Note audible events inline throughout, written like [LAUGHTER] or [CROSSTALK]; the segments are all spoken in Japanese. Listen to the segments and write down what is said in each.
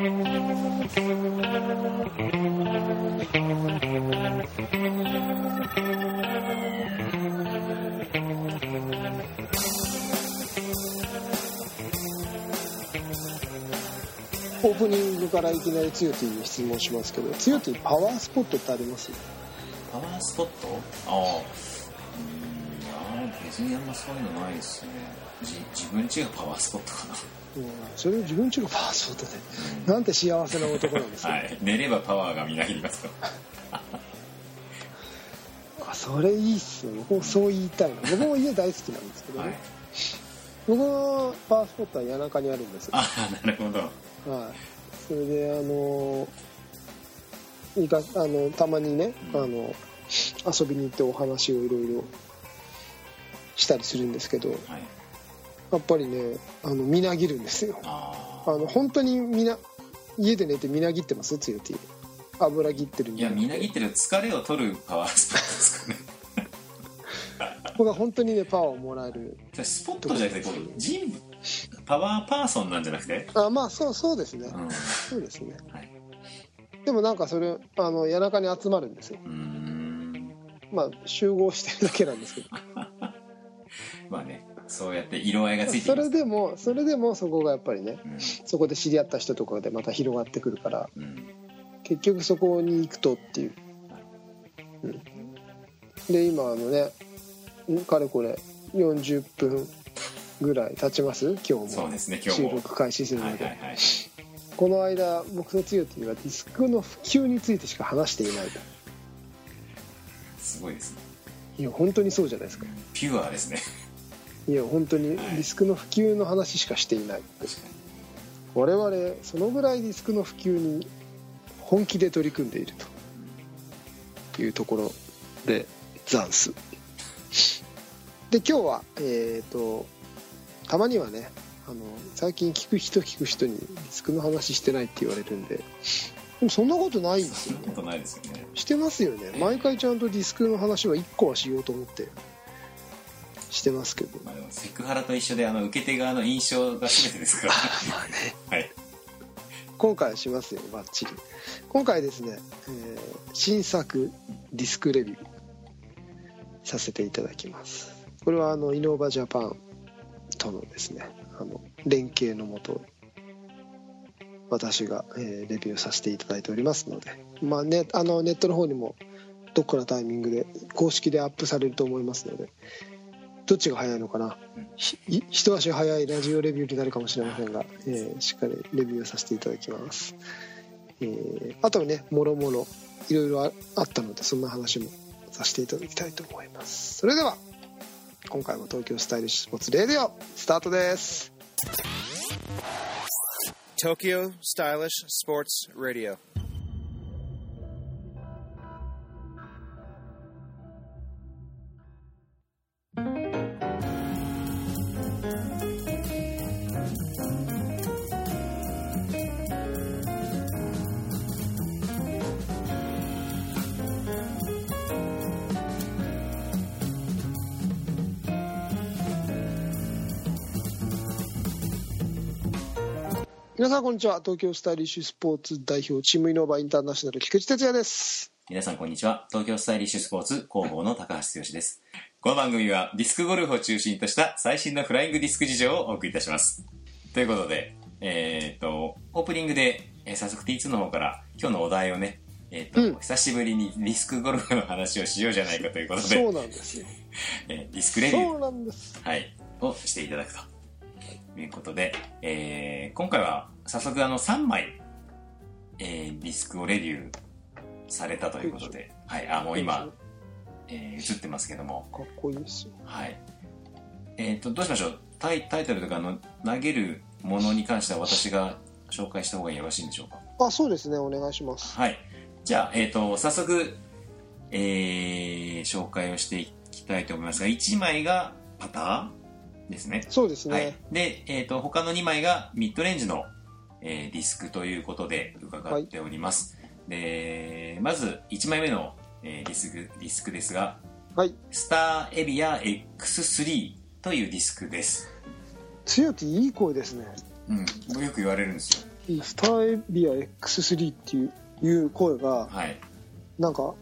オープニングからいきなりつよティに質問しますけどつよティパワースポットってあります？パワースポット？ああ。うんいや別にあんまそういうのないですね。じ自分家がパワースポットかな。うんそれ自分ちがパワースポットでなんて幸せな男なんですか、なはい。寝ればパワーがみなぎりますと [LAUGHS] あそれいいっすよ。僕もそう言いたいな。僕も家大好きなんですけどね、はい。僕のパワースポットは谷中にあるんですよ。ああなるほど。はい、それであのいかあのたまにね、うん。あの遊びに行ってお話をいろいろしたりするんですけど。はいやっぱりねあのみなぎるんですよ。ああの本当にみな家で寝てみなぎってます？つよティ油切ってるいやみなぎってる疲れを取るパワースポットですかね。[LAUGHS] 僕は本当にねパワーをもらえる。スポットじゃなくてこう人物パワーパーソンなんじゃなくて？あまあそうそうですね、うん。そうですね。はい。でもなんかそれあの谷中に集まるんですよ。うーん。まあ集合してるだけなんですけど。[LAUGHS] まあねそうやって色合いがついてそれでもそれでもそこがやっぱりねうん。そこで知り合った人とかでまた広がってくるからうん。結局そこに行くとっていう、うん、で今あのねんかれこれ40分ぐらい経ちます？今日も。そうですね今日も。収録開始するので、はいはいはい。この間僕とつよティはディスクの普及についてしか話していないと。すごいですね。いや本当にそうじゃないですか。ピュアですねいや本当にディスクの普及の話しかしていない。我々そのぐらいディスクの普及に本気で取り組んでいると。いうところでザンス。で今日はえっ、とたまにはねあの最近聞く人聞く人にディスクの話してないって言われるんででもそんなことないんですよね。そんなことないですよね。してますよね。毎回ちゃんとディスクの話は1個はしようと思ってしてますけど。まあでもセクハラと一緒であの受け手側の印象が全てですから。[LAUGHS] まあね。はい。今回はしますよバッチリ。今回ですね、えー新作ディスクレビューさせていただきます。これはあのイノーバジャパンとのですねあの連携のもと私が、えーレビューさせていただいておりますので、まあね、あのネットの方にもどっかのタイミングで公式でアップされると思いますのでどっちが早いのかな？一足早いラジオレビューになるかもしれませんが、えーしっかりレビューさせていただきます、えーあとはねもろもろいろいろああったのでそんな話もさせていただきたいと思います。それでは今回も東京スタイリッシュスポーツレディオスタートです。Tokyo Stylish Sports Radio. 皆さんこんにちは。東京スタイリッシュスポーツ代表チームイノーバーインターナショナル菊池哲也です。皆さんこんにちは。東京スタイリッシュスポーツ広報の高橋剛です。この番組はディスクゴルフを中心とした最新のフライングディスク事情をお送りいたします。ということでえっ、とオープニングで、えー早速 T2 の方から今日のお題をねえっ、と、うん。久しぶりにディスクゴルフの話をしようじゃないかということでそうなんですよ。[LAUGHS] えーディスクレビュー。そうなんです。はい、をしていただくということで、えー今回は早速あの3枚、えーディスクをレビューされたということで、はい、あもう今、えー映ってますけども、かっこいいですよ。はい。えっ、と、どうしましょう？タイタイトルとかあの投げるものに関しては私が紹介した方がよろしいんでしょうか？あそうですね。お願いします。はい。じゃあ、えっ、と、早速、えー紹介をしていきたいと思いますが、1枚がパターですね。そうですね、はい、で、えー、と他の2枚がミッドレンジの、えーディスクということで伺っております、でまず1枚目の、えーディスクディスクですがはい。スターエビア X3 というディスクです、つよていい声ですね。うん、よく言われるんですよ。スターエビア X3 っていういう声がはい。なんか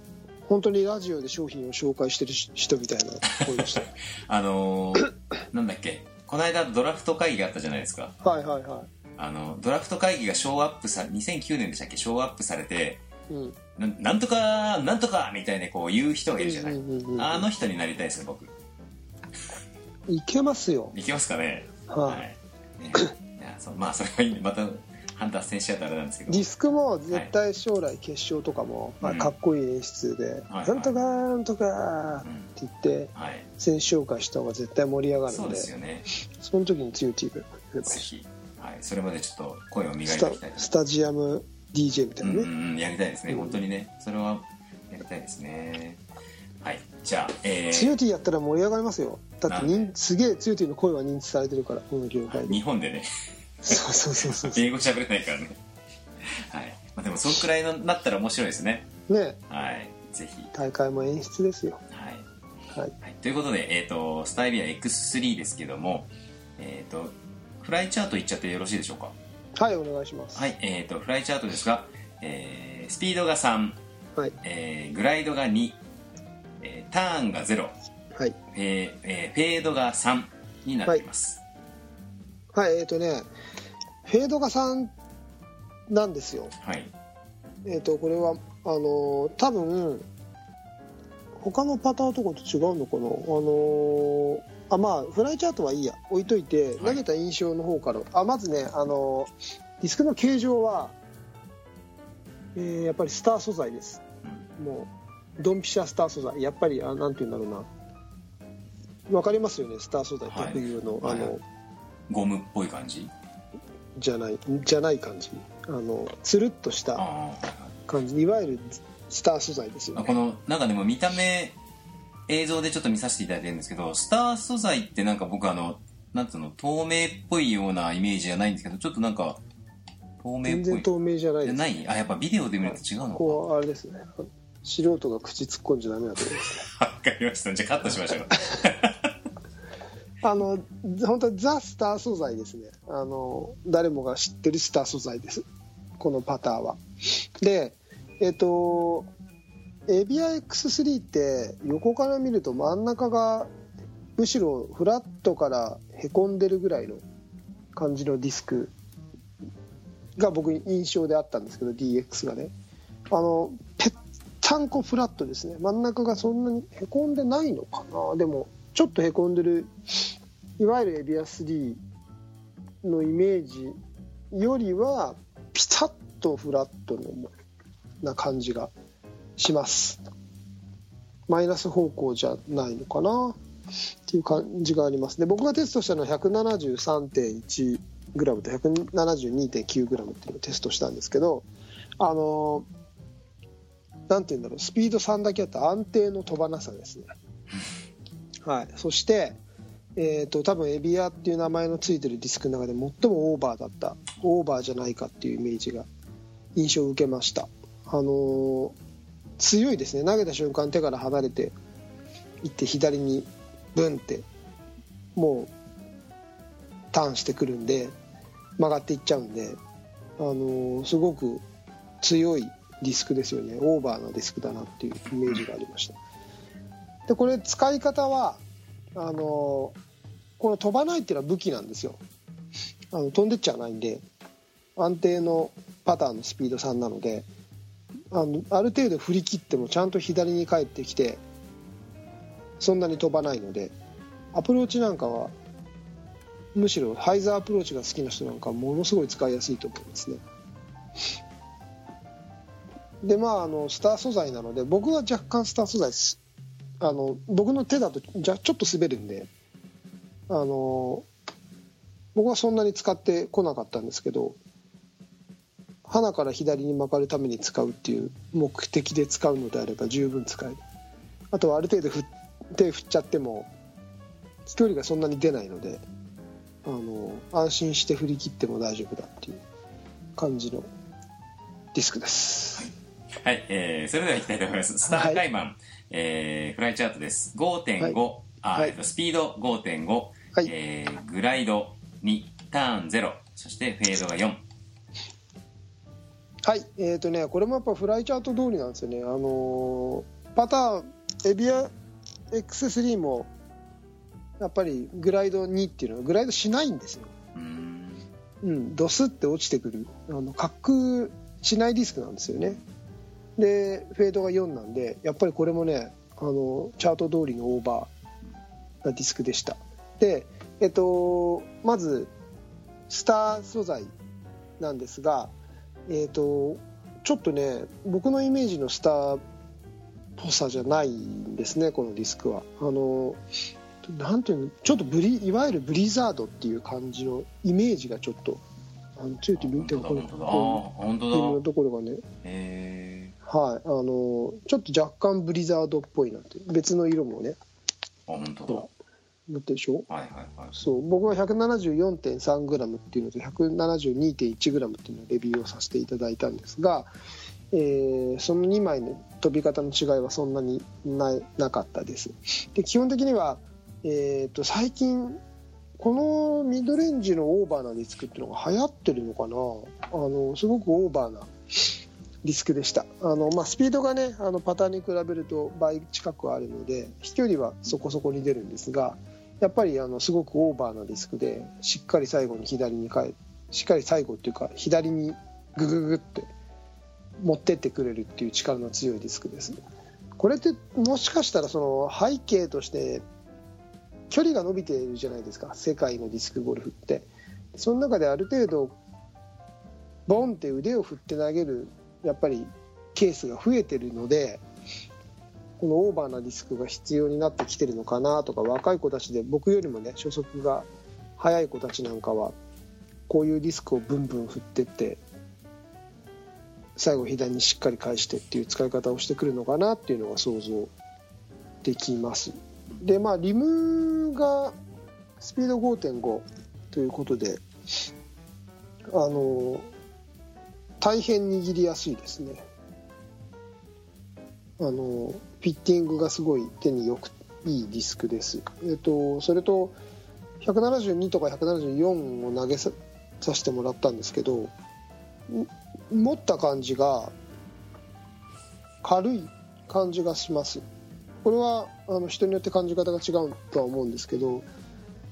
本当にラジオで商品を紹介してる人みたいな声でした。[LAUGHS] あのーなんだっけ。この間ドラフト会議があったじゃないですか。はいはいはあのドラフト会議がショーアップさ2009年でしたっけ？ショーアップされてい、うん、ななんとかなんとかみたいなこう言う人がいるじゃない、うんうんうんうんあの人になりたいですね僕。いけますよ。いきますかね？はい。ね。まあそれはいいんでまた判断戦しちゃうとあれなんですけど。ディスクも絶対将来決勝とかも、はい。まあかっこいい演出で「はいなんとかなんとか」うん。って言ってはい。選手紹介した方が絶対盛り上がるそうのでですよね。その時に強いチームぜひ、はい、それまでちょっと声を磨いていきたいスタジアム DJ みたいなね、うんやりたいですね、うん。本当にね。それはやりたいですね。はいじゃあえー、ティやったら盛り上がりますよ。だってすげえ強いティの声は認知されてるからこの業界で。日本でね。そうそうそうそう。英語喋れないからね。はい、まあ、でもそんくらいのなったら面白いですね。ね。はいぜひ。大会も演出ですよ。はい。はい。はい、ということで、えー、とスタイビア X3 ですけども、えー、とフライチャートいっちゃってよろしいでしょうか？はいお願いします。はい、えー、とフライチャートですが、えースピードが3、はい。えーグライドが2、えーターンが0、はい。えーえーフェードが3になっています、はい。えっ、とねフェードが3なんですよ。はい。えっ、とこれはあのー多分他のパターンとかと違うのかな？あのーあまあフライチャートはいいや。置いといて、はい。投げた印象の方から。あまずねあのーディスクの形状は、えーやっぱりスター素材です。もうドンピシャスター素材。やっぱりあなんて言うんだろうな。わかりますよねスター素材はい。特有の、はい。あのゴムっぽい感じ？じゃないじゃない感じ。あのつるっとしたあ感じ。いわゆるスター素材ですよね。このなんかでも見た目映像でちょっと見させていただいてるんですけどスター素材ってなんか僕あのなんつうの透明っぽいようなイメージじゃないんですけどちょっとなんか透明っぽい。全然透明じゃないじゃですない？あやっぱビデオで見ると違うのか。こうあれですね。素人が口突っ込んじゃダメだと思います [LAUGHS] わかりました。じゃあカットしましょう。[LAUGHS] あの本当にザ・スター素材ですね。あの誰もが知ってるスター素材です。このパターンは。でえっ、とエビア X3 って横から見ると真ん中がむしろフラットからへこんでるぐらいの感じのディスクが僕印象であったんですけど DX がね。あのぺったんこフラットですね。真ん中がそんなにへこんでないのかな。でもちょっとへこんでるいわゆるエビア3のイメージよりはピタッとフラットのな感じがします。マイナス方向じゃないのかな？っていう感じがありますで僕がテストしたのは 173.1g と 172.9g っていうのをテストしたんですけどあのなんて言うんだろう。スピード3だけあった安定の飛ばなさですね。はい。そしてえー、と多分エビアっていう名前のついてるディスクの中で最もオーバーだったオーバーじゃないかっていうイメージが印象を受けました。あのー強いですね。投げた瞬間手から離れていって左にブンってもうターンしてくるんで曲がっていっちゃうんで、あのーすごく強いディスクですよね。オーバーなディスクだなっていうイメージがありました。でこれ使い方はあのーこの飛ばないっていうのは武器なんですよ。あの飛んでっちゃわないんで安定のパターのスピード3なのであのある程度振り切ってもちゃんと左に帰ってきてそんなに飛ばないのでアプローチなんかはむしろハイザーアプローチが好きな人なんかものすごい使いやすいと思いますね。でまああのスター素材なので僕は若干スター素材ですあの僕の手だとじゃちょっと滑るんであの僕はそんなに使ってこなかったんですけど鼻から左に曲がるために使うっていう目的で使うのであれば十分使える。あとはある程度振手振っちゃっても飛距離がそんなに出ないのであの安心して振り切っても大丈夫だっていう感じのディスクです。はい、えーそれでは行きたいと思います。スターカイマン、えーフライチャートです。5.5、はい。あ、はい。えっとスピード。5.5、はい。えーグライド2、ターン0、そしてフェードが4。はいえーとねこれもやっぱフライチャート通りなんですよね。あのーパターンエビア X3 もやっぱりグライド2っていうのはグライドしないんですよ。うん。うん、ドスって落ちてくる。あの滑空しないディスクなんですよね。でフェードが4なんでやっぱりこれもねあのチャート通りのオーバーなディスクでした。でえっとまずスター素材なんですがえっとちょっとね僕のイメージのスターっぽさじゃないんですねこのディスクは。あのなんていうのちょっとブリいわゆるブリザードっていう感じのイメージがちょっとあのついて見てこれ本当だ本当だ。あこー本当ういうだところがね。へはい。あのちょっと若干ブリザードっぽいなって別の色もね。ーあ本当だは塗ってるでしょ？いはいはい。そう。僕は 174.3g っていうのと 172.1g っていうのをレビューをさせていただいたんですが、えーその2枚の飛び方の違いはそんなにないなかったです。で基本的には、えー、と最近このミッドレンジのオーバーなディスクっていうのが流行ってるのかな？あのすごくオーバーなディスクでした。あの、まあ、スピードがねあのパターンに比べると倍近くあるので飛距離はそこそこに出るんですがやっぱりあのすごくオーバーなディスクでしっかり最後に左に変えしっかり最後っていうか左にグググって持ってってくれるっていう力の強いディスクですこれってもしかしたらその背景として距離が伸びているじゃないですか。世界のディスクゴルフって。その中である程度ボンって腕を振って投げるやっぱりケースが増えてるのでこのオーバーなディスクが必要になってきてるのかなとか若い子たちで僕よりもね初速が速い子たちなんかはこういうディスクをブンブン振ってって最後左にしっかり返してっていう使い方をしてくるのかなっていうのが想像できます。でまあリムがスピード5.5ということであの大変握りやすいですね。あのフィッティングがすごい手によくいいディスクです。えっとそれと172とか174を投げささせてもらったんですけど持った感じが軽い感じがします。これはあの人によって感じ方が違うとは思うんですけど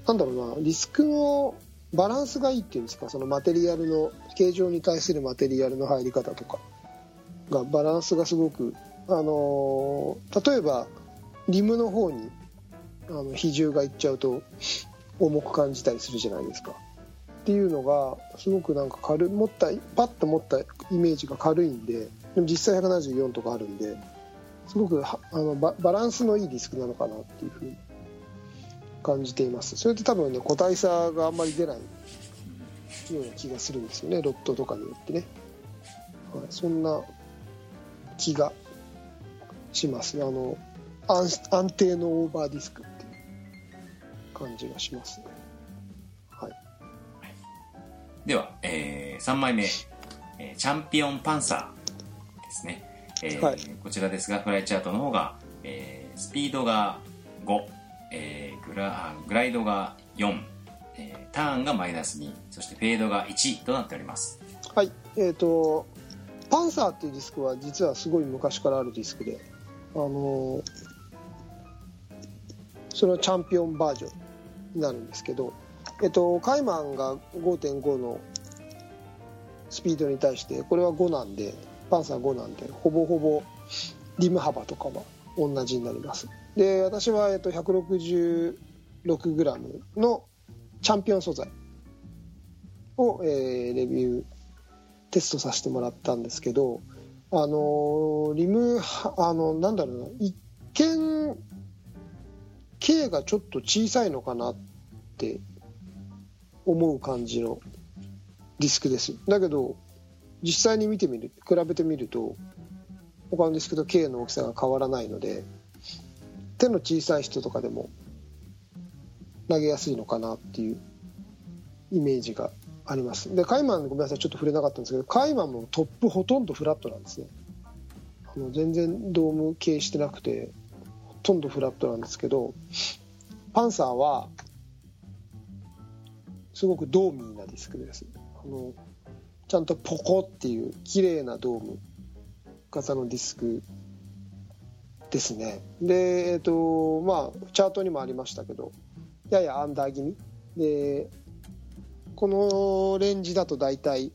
なんだろうなリスクのバランスがいいっていうんですか？そのマテリアルの形状に対するマテリアルの入り方とかがバランスがすごくあの例えばリムの方にあの比重がいっちゃうと重く感じたりするじゃないですか。っていうのがすごくなんか軽い持ったパッと持ったイメージが軽いんででも実際174とかあるんですごくあのババランスのいいディスクなのかなっていうふうに感じています。それって多分ね個体差があんまり出ないような気がするんですよね。ロットとかによってね、はい、そんな気がしますあの安安定のオーバーディスクっていう感じがしますね。はい。では、え3枚目、えーチャンピオンパンサーですね、えーはい。こちらですがフライチャートの方が、えースピードが5、えーグラあグライドが4、えーターンがマイナス2そしてフェードが1となっております。はい。えっ、とパンサーっていうディスクは実はすごい昔からあるディスクであのそれはチャンピオンバージョンになるんですけどえっ、とカイマンが5.5のスピードに対してこれは5なんでパンサー5なんでほぼほぼリム幅とかは同じになります。で私は、えっと 166g のチャンピオン素材を、えーレビューテストさせてもらったんですけどあのリムあのなんだろうな一見 K がちょっと小さいのかなって思う感じのディスクです。だけど実際に見てみる比べてみると他のディスクと K の大きさが変わらないので手の小さい人とかでも投げやすいのかなっていうイメージがあります。でカイマンごめんなさいちょっと触れなかったんですけどカイマンもトップほとんどフラットなんですね。あの全然ドーム系してなくてほとんどフラットなんですけどパンサーはすごくドーミーなディスクです。あのちゃんとポコっていう綺麗なドーム型のディスクですね。でえっ、とまあチャートにもありましたけどややアンダー気味。でこのレンジだと大体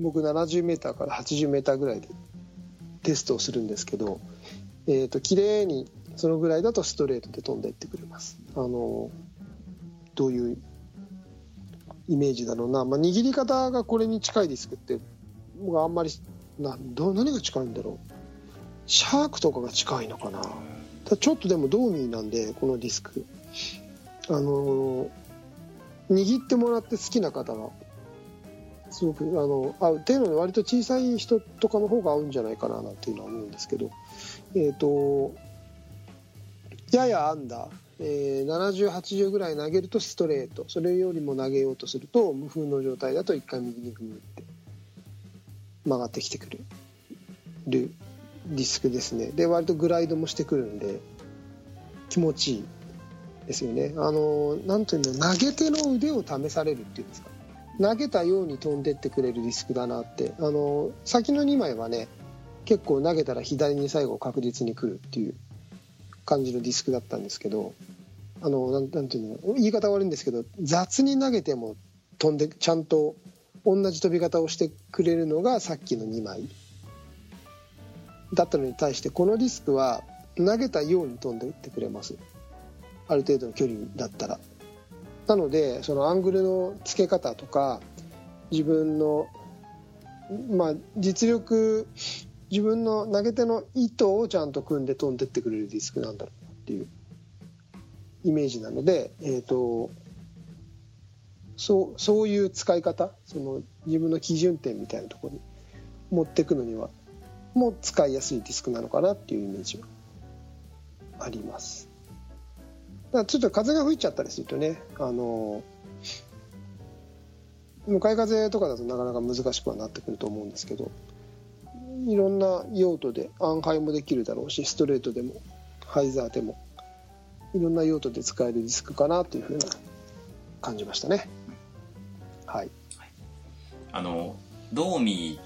僕 70m から 80m ぐらいでテストをするんですけど、えー、と綺麗にそのぐらいだとストレートで飛んでいってくれます。あのどういうイメージだろうな、まあ、握り方がこれに近いディスクって僕あんまりなど何が近いんだろう。シャークとかが近いのかな。ちょっとでもドーミーなんでこのディスク。あの握ってもらって好きな方はすごくあの合うっていうのは割と小さい人とかの方が合うんじゃないかななんていうのは思うんですけど。えっ、とややアンダー、えー、7080ぐらい投げるとストレート。それよりも投げようとすると無風の状態だと一回右に踏むって曲がってきてくれるディスクですね。で割とグライドもしてくるんで気持ちいい。ですよね。あのなんというの投げ手の腕を試されるっていうんですか。投げたように飛んでってくれるディスクだなって。あの先の2枚はね結構投げたら左に最後確実に来るっていう感じのディスクだったんですけどあのなんなんていうの言い方悪いんですけど雑に投げても飛んでちゃんと同じ飛び方をしてくれるのがさっきの2枚。だったのに対してこのディスクは投げたように飛んでいってくれます。ある程度の距離だったらなのでそのアングルの付け方とか自分のまあ実力自分の投げ手の意図をちゃんと組んで飛んでってくれるディスクなんだろうなっていうイメージなので、えーと、そうそういう使い方その自分の基準点みたいなところに持っていくのにはもう使いやすいディスクなのかなっていうイメージはあります。ちょっと風が吹いちゃったりするとねあの向かい風とかだとなかなか難しくはなってくると思うんですけどいろんな用途でアンハイもできるだろうしストレートでもハイザーでもいろんな用途で使えるディスクかなというふうな感じましたね。はい。あのドーミ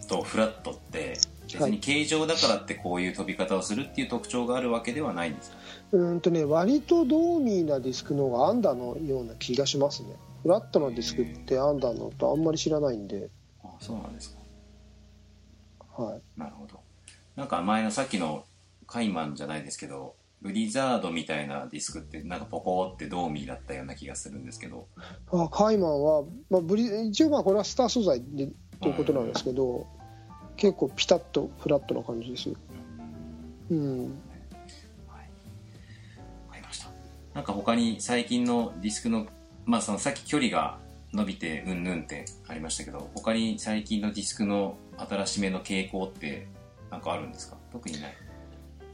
ーとフラットって別に形状だからってこういう飛び方をするっていう特徴があるわけではないんですか？うんとね割とドーミーなディスクの方がアンダーのような気がしますね。フラットなディスクってアンダーのとあんまり知らないんで。あそうなんですか。はい。なるほど。なんか前のさっきのカイマンじゃないですけどブリザードみたいなディスクってなんかポコってドーミーだったような気がするんですけど。あカイマンは、まあ、ブリ一応まあこれはスター素材でということなんですけど、結構ピタッとフラットな感じですよ。うんなんか他に最近のディスクのまあそのさっき距離が伸びてうんぬんってありましたけど他に最近のディスクの新しめの傾向ってなんかあるんですか？特にない。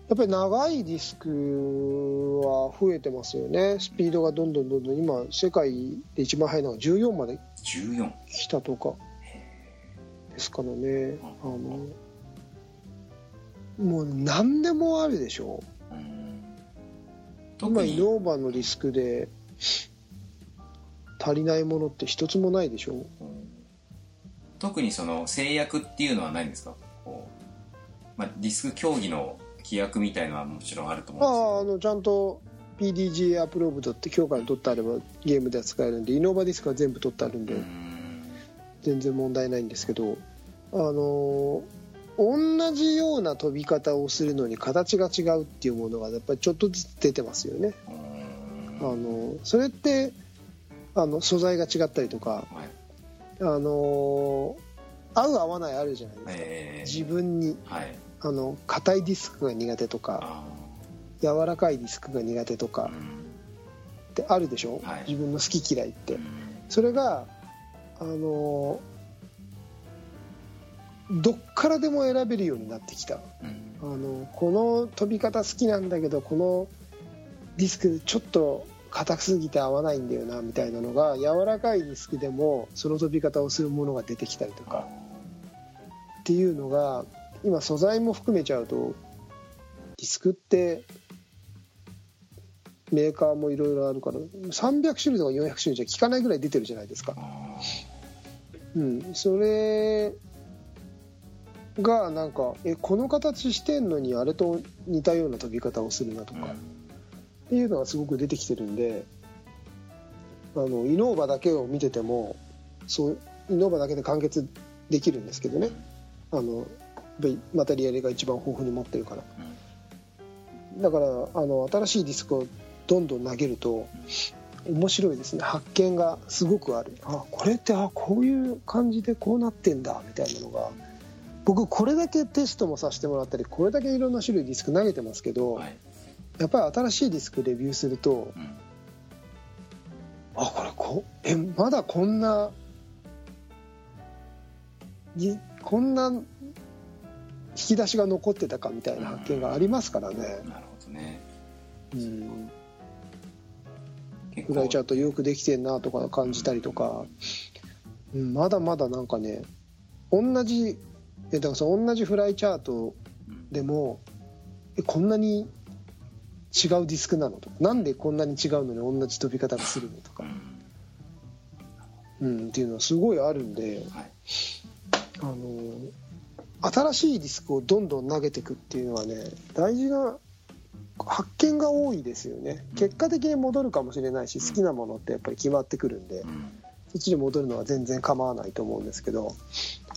やっぱり長いディスクは増えてますよね。スピードがどんどんどんどん今世界で一番速いのが14まで14来たとかですからね。あのもう何でもあるでしょ。うん今特に。イノーバのディスクで足りないものって一つもないでしょ？特にその制約っていうのはないんですか？まあ、ディスク競技の規約みたいのはもちろんあると思うんですけど。あのちゃんと PDGA アプローブドって今日から取ってあればゲームでは使えるんでイノーバディスクは全部取ってあるんで、うん。全然問題ないんですけどあの同じような飛び方をするのに形が違うっていうものがやっぱりちょっとずつ出てますよね。あのそれってあの素材が違ったりとかはい。あの合う合わないあるじゃないですか、えー自分にはい。あの硬いディスクが苦手とかあ柔らかいディスクが苦手とかってあるでしょ、はい。自分の好き嫌いって。うん。それがあのどっからでも選べるようになってきた。うん。あのこの飛び方好きなんだけどこのディスクちょっと硬すぎて合わないんだよなみたいなのが柔らかいディスクでもその飛び方をするものが出てきたりとかっていうのが今素材も含めちゃうとディスクってメーカーもいろいろあるから300種類とか400種類じゃ効かないぐらい出てるじゃないですか。あうん、それがなんかえこの形してんのにあれと似たような飛び方をするなとか、っていうのがすごく出てきてるんであのイノーバだけを見ててもそうイノーバだけで完結できるんですけどね。あのやっぱりマテリアルが一番豊富に持ってるから。だからあの新しいディスクをどんどん投げると面白いですね。発見がすごくある。あこれってあこういう感じでこうなってんだみたいなのが僕これだけテストもさせてもらったりこれだけいろんな種類ディスク投げてますけど、はい。やっぱり新しいディスクレビューするとうん。あこれこえまだこんないこんな引き出しが残ってたかみたいな発見がありますからね、なるほどね。うん、結フライチャートよくできてんなとか感じたりとか、うん、まだまだなんかね同じえだからその同じフライチャートでもえこんなに違うディスクなのとかなんでこんなに違うのに同じ飛び方がするのとか。う、んうん、っていうのはすごいあるんで、はい。あの新しいディスクをどんどん投げていくっていうのはね大事な発見が多いですよね。結果的に戻るかもしれないし好きなものってやっぱり決まってくるんでうん。そっちに戻るのは全然構わないと思うんですけど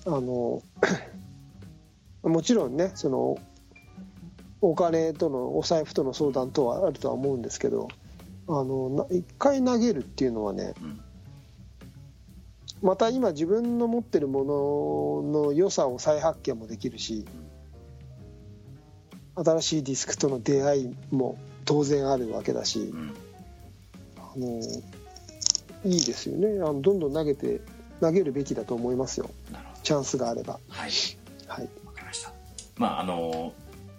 あのもちろんねそのお金とのお財布との相談とはあるとは思うんですけどあのな一回投げるっていうのはねうん。また今自分の持ってるものの良さを再発見もできるし新しいディスクとの出会いも当然あるわけだしうん。あのいいですよね。あのどんどん投げて投げるべきだと思いますよ。チャンスがあれば。はい。はいまああの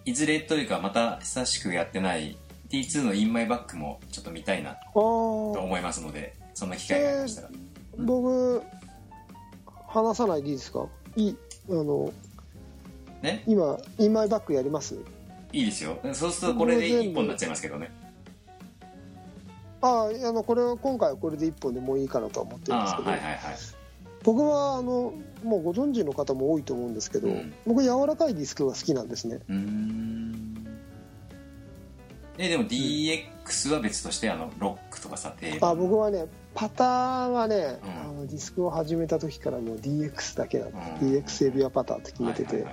いずれというかまた久しくやってない T2 のインマイバックもちょっと見たいなあとー思いますのでそんな機会がありましたら、僕話さないでいいですか？いいあのね？今インマイバックやります？いいですよ。そうするとこれで一本になっちゃいますけどね。あああのこれは今回はこれで1本でもういいかなとは思ってるんですけど、はいはいはい僕はあのもうご存知の方も多いと思うんですけど、うん。僕柔らかいディスクが好きなんですね。えでも DX は別としてあのロックとかさ定番あ僕はねパターンはね、うん。あのディスクを始めた時からもう DX だけなんです、うん。DX エビアパターって決めてて、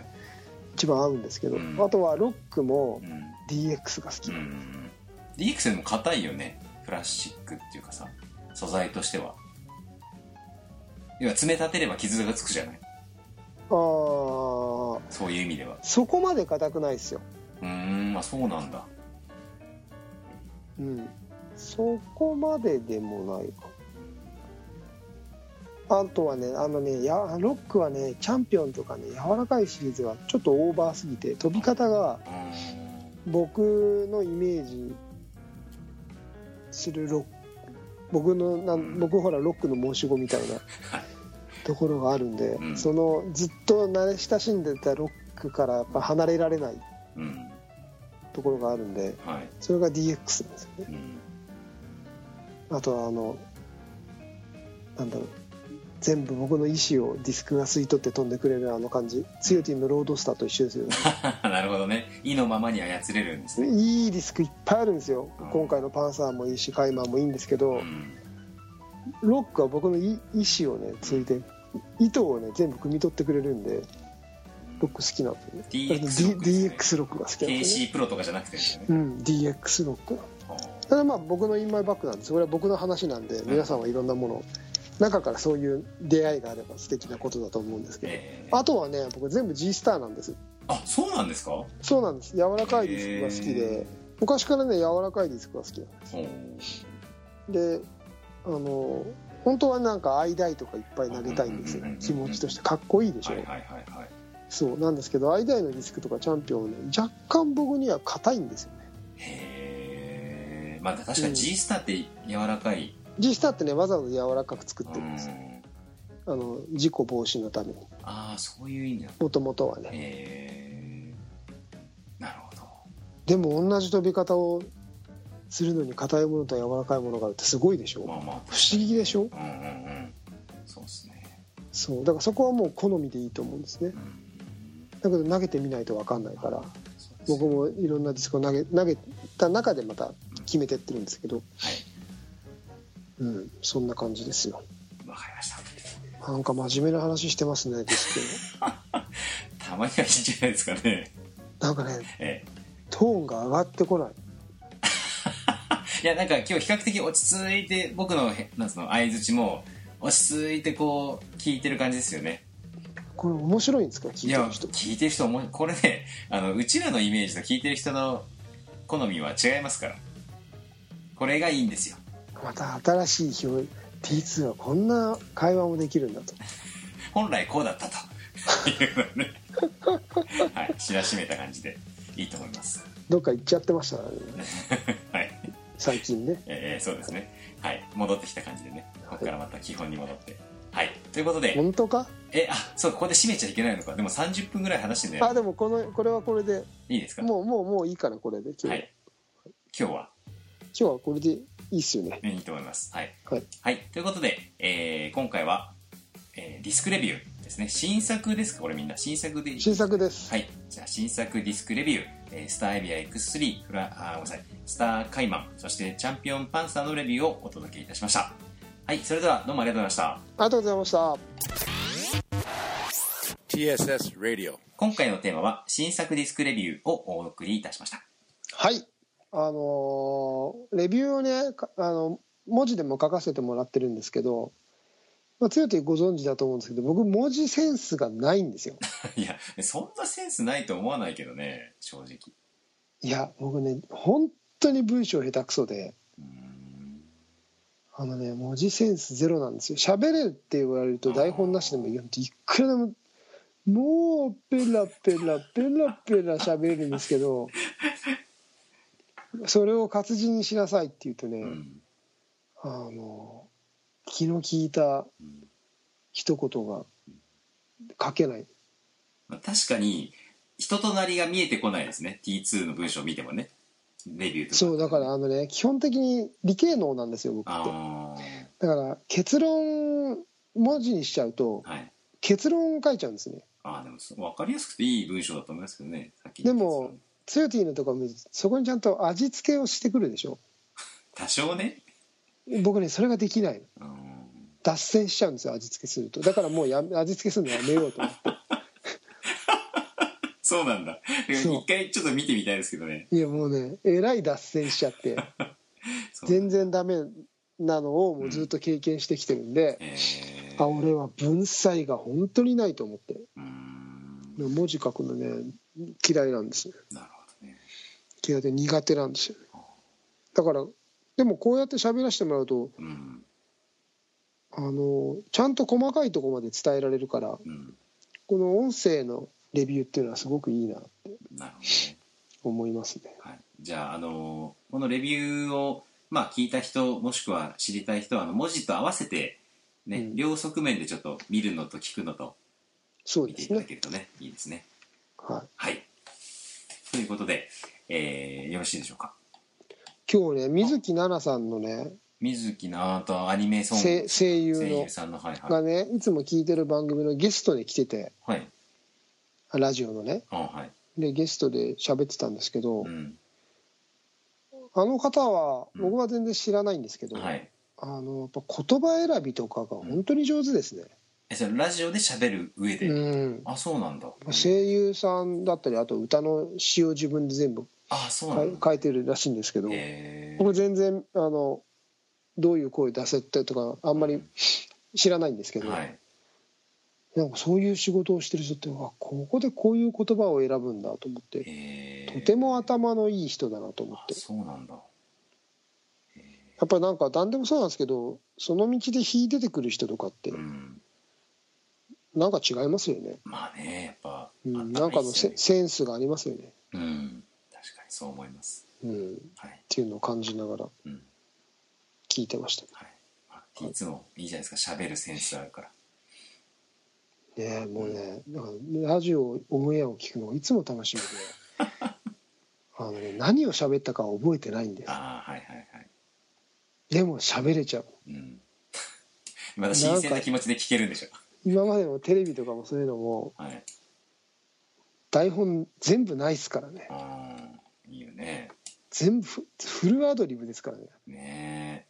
一番合うんですけど、うん。あとはロックもはい DX が好き、うん、うん、DX でも硬いよね。プラスチックっていうかさ素材としては要は爪立てれば傷がつくじゃない。あー。そういう意味では。そこまで硬くないですよ。うーんあそうなんだ。うん。そこまででもないか。あとはねあのねやロックはねチャンピオンとかね柔らかいシリーズはちょっとオーバーすぎて飛び方がうーん。僕のイメージするロック。僕のなん。僕ほらロックの申し子みたいな [LAUGHS] ところがあるんで、うん。そのずっと慣れ親しんでたロックからやっぱ離れられないうん。ところがあるんではい、それが DX なんですよね。うん、あとはあのなんだろう全部僕の意思をディスクが吸い取って飛んでくれるあの感じ。ツヨティンのロードスターと一緒ですよね。[LAUGHS] なるほどね。意のままに操れるんですね。いいディスクいっぱいあるんですよ。うん。今回のパンサーもいいしカイマーもいいんですけど、うん。ロックは僕の意意思をねついて意図をね全部汲み取ってくれるんでロック好きなんですよね。DX ロックロックが好きなんですよね。KC プロとかじゃなくてねうん DX ロック。それはまあ僕のインマイバックなんですこれは僕の話なんで皆さんはいろんなものを中からそういう出会いがあれば素敵なことだと思うんですけど。えーあとはね僕全部 G スターなんです。あそうなんですか？そうなんです。柔らかいディスクが好きへで昔からね柔らかいディスクが好きなんですおーであの本当はなんかアイダイとかいっぱい投げたいんですよ。うんうんうんうん気持ちとしてかっこいいでしょ、はいはいそうなんですけどアイダイのディスクとかチャンピオンはね若干僕には硬いんですよね。へえまあ確かに G スターって柔らかい。G スターってねわざわざ柔らかく作っうんてるんです。よあの事故防止のために。ああそういう意味だ。もともとはね。へえなるほど。でも同じ飛び方をするのに硬いものと柔らかいものがあるってすごいでしょ？まあまあ不思議でしょ？うんうんうん。そうですね。そう。だからそこはもう好みでいいと思うんですね。うんだけど投げてみないと分かんないから。そうです僕もいろんなディスクを投げ投げた中でまた決めてってるんですけど、はい。うん、そんな感じですよ。わかりました。なんか真面目な話してますねディス [LAUGHS] たまにはいいんじゃないですかね。クなんかねええ。トーンが上がってこないいやなんか今日比較的落ち着いて僕のへなんの相づちも落ち着いてこう聞いてる感じですよね。これ面白いんですか？聞いてる人。聞いてる人もこれねあのうちらのイメージと聞いてる人の好みは違いますから。これがいいんですよ。また新しい表 T2 はこんな会話もできるんだと。[LAUGHS] 本来こうだったと。いうね。はい知らしめた感じでいいと思います。どっか行っちゃってましたね。[LAUGHS] はい最近ね。えーそうですね。はい。戻ってきた感じでね。ここからまた基本に戻って。はい。ということで。本当か？えあそうここで締めちゃいけないのか。でも30分ぐらい話してんだよ。あでもこのこれはこれで。いいですか？もうもうもういいからこれで今日,、はい。今日は？今日はこれでいいっすよね。ねいいと思います。はい。はい。はい、ということで、えー今回は、えーディスクレビューですね。新作ですか？これみんな。新作で新作です。はい。じゃあ新作ディスクレビュー、えースターエビア X3 フラあごめんなさい。スターカイマンそしてチャンピオンパンサーのレビューをお届けいたしました。はいそれではどうもありがとうございました。ありがとうございました。TSS Radio. 今回のテーマは新作ディスクレビューをお送りいたしました。はい。あのーレビューをねかあの文字でも書かせてもらってるんですけど、まあ、強いご存知だと思うんですけど僕文字センスがないんですよ。[LAUGHS] いやそんなセンスないと思わないけどね正直。いや僕ね本当に文章下手くそで。あのね文字センスゼロなんですよ。喋れるって言われると台本なしでもいいよっていくらでももうペラペラペラペラ喋れるんですけど [LAUGHS] それを活字にしなさいって言うとね、うん。あの気の利いたうん一言が書けない。まあ確かに人となりが見えてこないですね。T2 の文章を見てもね。レビューとか。そうだからあのね基本的に理系能なんですよ僕って。あだから結論文字にしちゃうとあはい。結論を書いちゃうんですね。ああでも分かりやすくていい文章だと思いますけどね。さっきでもツヨティのとかそこにちゃんと味付けをしてくるでしょ。[LAUGHS] 多少ね僕ねそれができないの。うん。脱線しちゃうんですよ味付けすると。だからもうやめ味付けするのやめようと思って。[LAUGHS] そうなんだ。一回ちょっと見てみたいですけどね。いやもうねえらい脱線しちゃって。[LAUGHS] 全然ダメなのをもうずっと経験してきてるんで、えあ俺は文才が本当にないと思って。ー、うーん。文字書くのね嫌いなんですねなるほどね。嫌いで苦手なんですよ。ねだからでもこうやって喋らせてもらうとうん。あのちゃんと細かいところまで伝えられるからうん。この音声のレビューっていうのはすごくいいなってなるほどね。思いますね。はい、じゃあ、あのこのレビューを、まあ、聞いた人もしくは知りたい人はあの文字と合わせて、ねうん。両側面でちょっと見るのと聞くのと見ていただそうですねけるとねいいですね。はい。はい。ということで、えーよろしいでしょうか？今日ね水木奈々さんのね水木のあとアニメソング声声優の。声優さんのはいはい。がねいつも聞いてる番組のゲストで来てて。はい。ラジオのね。あはい。でゲストで喋ってたんですけど、うん。あの方はうん。僕は全然知らないんですけど、はい。あのやっぱ言葉選びとかが本当に上手ですね、えそれラジオで喋る上で、うん、あそうなんだ。声優さんだったりあと歌の詩を自分で全部あそう書なんだ。い書いてるらしいんですけど、僕全然あのどういう声出せってとかあんまり知らないんですけど、はい。なんかそういう仕事をしてる人ってあここでこういう言葉を選ぶんだと思ってとても頭のいい人だなと思って。あそうなんだ。やっぱりなんか何でもそうなんですけどその道で火出てくる人とかってうん。なんか違いますよね、まあねやっぱ、うん、あなんかのセンスがありますよね、うんそう思います。うん、っはい。ていうのを感じながらうん。聞いてました。はい。まあいつもいいじゃないですか。喋るセンスあるから。ねえもうねなんかラジオオンエアを聞くのがいつも楽しみで。[LAUGHS] あの、ね、何を喋ったかは覚えてないんですああはいはいはい。でも喋れちゃう。うん。[LAUGHS] まだ新鮮な気持ちで聞けるんでしょ。今までのテレビとかもそういうのもはい。台本全部ないですからね。うんいいよね。全部フフルアドリブですからね。ね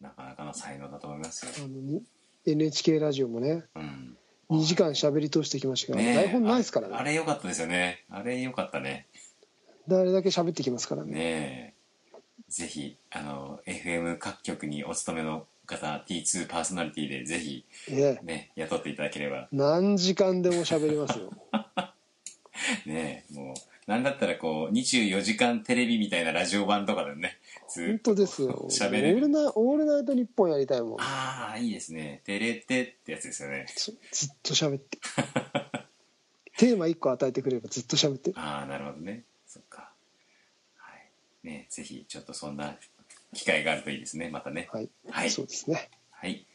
え。なかなかの才能だと思いますよ。あのに NHK ラジオもねうん。2時間喋り通してきましたけど、台本ないですからああねれ良かったですよね。あれ良かったね。であれだけ喋ってきますからね。ねえ。ぜひあの FM 各局にお勤めの方 T2 パーソナリティでぜひねね雇っていただければ。何時間でも喋りますよ。[LAUGHS] ねえもうなんだったらこう24時間テレビみたいなラジオ版とかでね。ず本っと。当ですよ。オ喋れる。ールナオールナイトニッポンやりたいもん。ああいいですね。テレテってやつですよね。ずずっと喋って。テーマ1個与えてくれればずっと喋ってる。ああなるほどね。そっか。はい。ねぜひちょっとそんな機会があるといいですね。またね。はい、はい。そうですね。はい、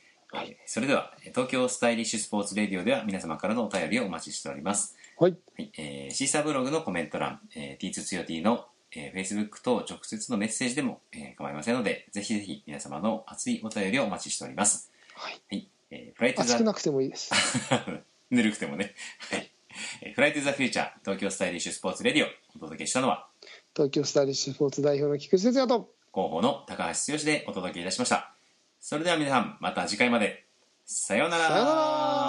えーそれでは東京スタイリッシュスポーツレディオでは皆様からのお便りをお待ちしておりますはいはい、えーシーサーブログのコメント欄、えー、T2 つよ T の、えー、Facebook と直接のメッセージでも、えー構いませんので、ぜひぜひ皆様の熱いお便りをお待ちしております。はいはい、えー、フライトザ熱くなくてもいいです [LAUGHS] ぬるくてもね。はい。えーフライトザフューチャー東京スタイリッシュスポーツレディオお届けしたのは東京スタイリッシュスポーツ代表の菊池哲也と広報の高橋剛でお届けいたしました。それでは皆さんまた次回まで。さようなら。さようなら